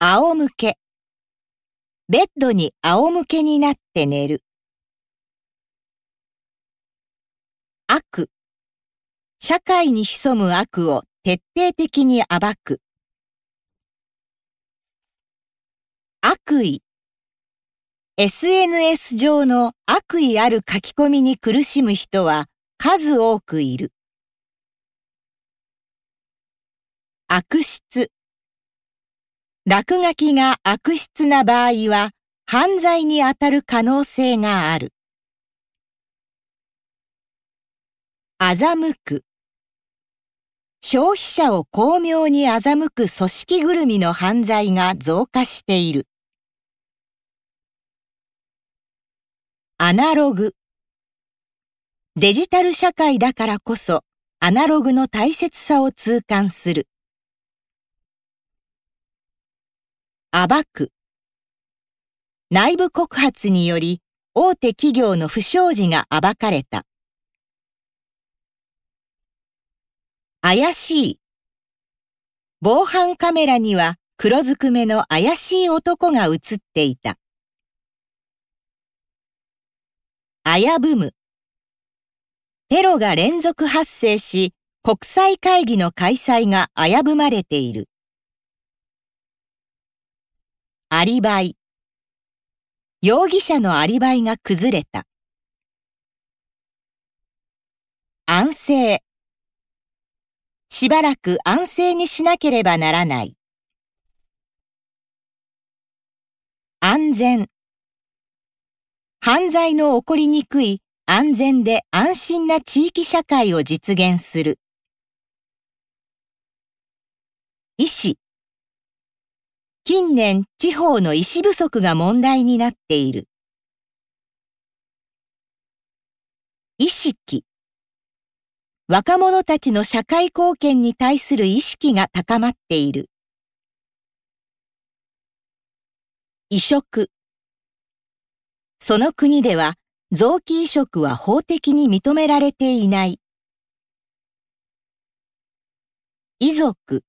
仰向け。ベッドに仰向けになって寝る。悪。社会に潜む悪を徹底的に暴く。悪意。SNS 上の悪意ある書き込みに苦しむ人は数多くいる。悪質。落書きが悪質な場合は犯罪にあたる可能性がある。欺く。消費者を巧妙に欺く組織ぐるみの犯罪が増加している。アナログ。デジタル社会だからこそアナログの大切さを痛感する。暴く。内部告発により大手企業の不祥事が暴かれた。怪しい。防犯カメラには黒ずくめの怪しい男が映っていた。危ぶむ。テロが連続発生し、国際会議の開催が危ぶまれている。アリバイ。容疑者のアリバイが崩れた。安静。しばらく安静にしなければならない。安全。犯罪の起こりにくい安全で安心な地域社会を実現する。医師。近年、地方の医師不足が問題になっている。意識。若者たちの社会貢献に対する意識が高まっている。移植。その国では、臓器移植は法的に認められていない。遺族。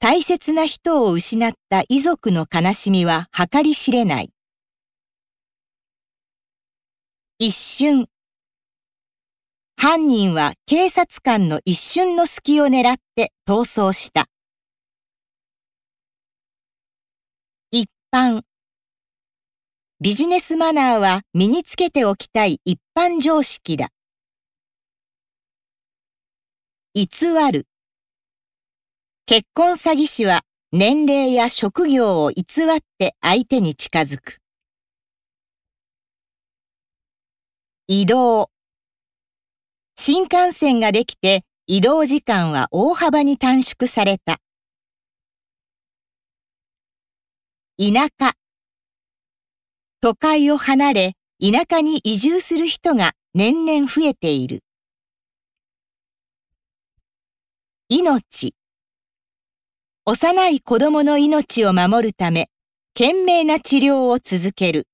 大切な人を失った遺族の悲しみは計り知れない。一瞬。犯人は警察官の一瞬の隙を狙って逃走した。一般。ビジネスマナーは身につけておきたい一般常識だ。偽る。結婚詐欺師は年齢や職業を偽って相手に近づく。移動。新幹線ができて移動時間は大幅に短縮された。田舎。都会を離れ田舎に移住する人が年々増えている。命。幼い子供の命を守るため、懸命な治療を続ける。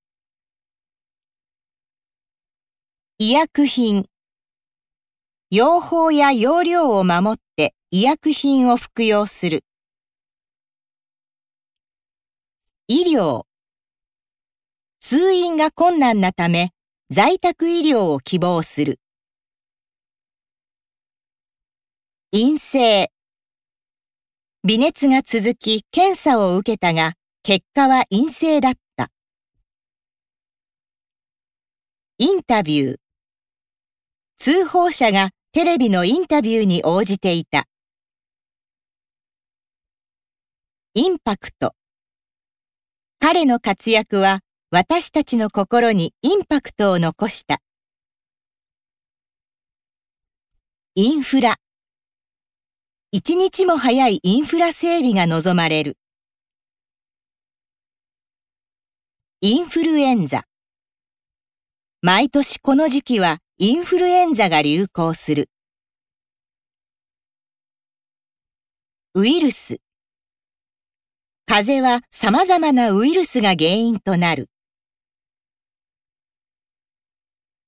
医薬品。用法や用量を守って医薬品を服用する。医療。通院が困難なため、在宅医療を希望する。陰性。微熱が続き検査を受けたが、結果は陰性だった。インタビュー。通報者がテレビのインタビューに応じていた。インパクト。彼の活躍は私たちの心にインパクトを残した。インフラ。一日も早いインフラ整備が望まれる。インフルエンザ。毎年この時期はインフルエンザが流行する。ウイルス。風邪は様々なウイルスが原因となる。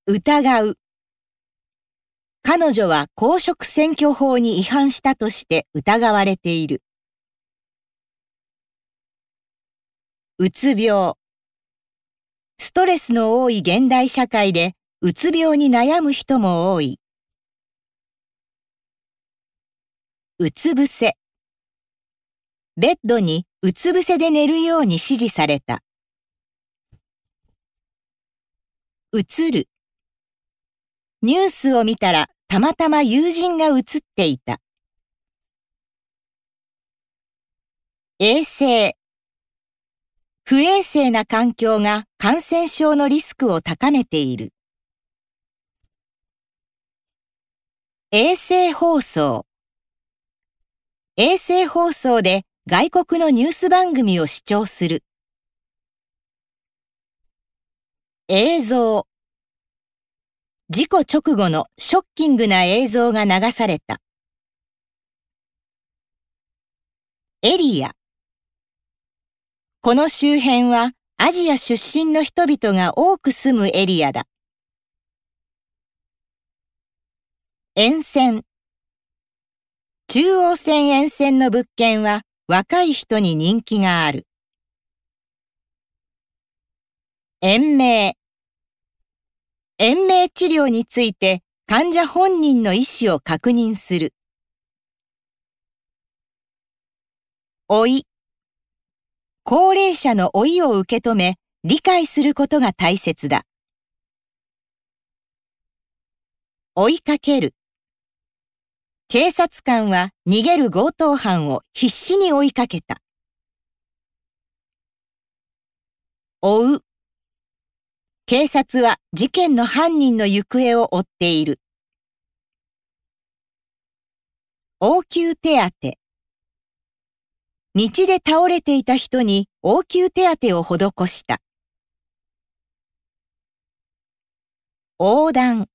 疑う。彼女は公職選挙法に違反したとして疑われている。うつ病。ストレスの多い現代社会で、うつ病に悩む人も多い。うつ伏せ。ベッドにうつ伏せで寝るように指示された。うつる。ニュースを見たらたまたま友人が映っていた。衛生。不衛生な環境が感染症のリスクを高めている。衛星放送。衛星放送で外国のニュース番組を視聴する。映像。事故直後のショッキングな映像が流された。エリア。この周辺はアジア出身の人々が多く住むエリアだ。沿線。中央線沿線の物件は若い人に人気がある。延命。延命治療について患者本人の意思を確認する。老い。高齢者の老いを受け止め、理解することが大切だ。追いかける。警察官は逃げる強盗犯を必死に追いかけた。追う。警察は事件の犯人の行方を追っている。応急手当。道で倒れていた人に応急手当を施した。横断。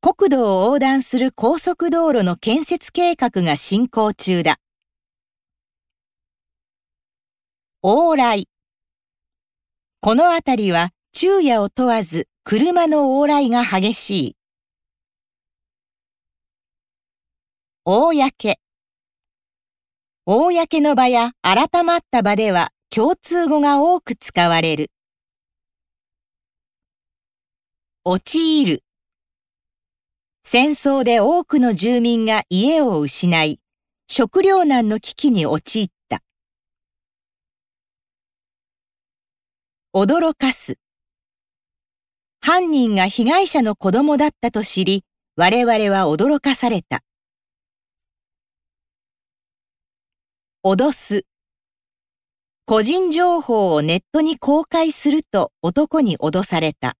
国土を横断する高速道路の建設計画が進行中だ。往来。この辺りは昼夜を問わず車の往来が激しい。公。公の場や改まった場では共通語が多く使われる。陥る。戦争で多くの住民が家を失い、食糧難の危機に陥った。驚かす。犯人が被害者の子供だったと知り、我々は驚かされた。脅す。個人情報をネットに公開すると男に脅された。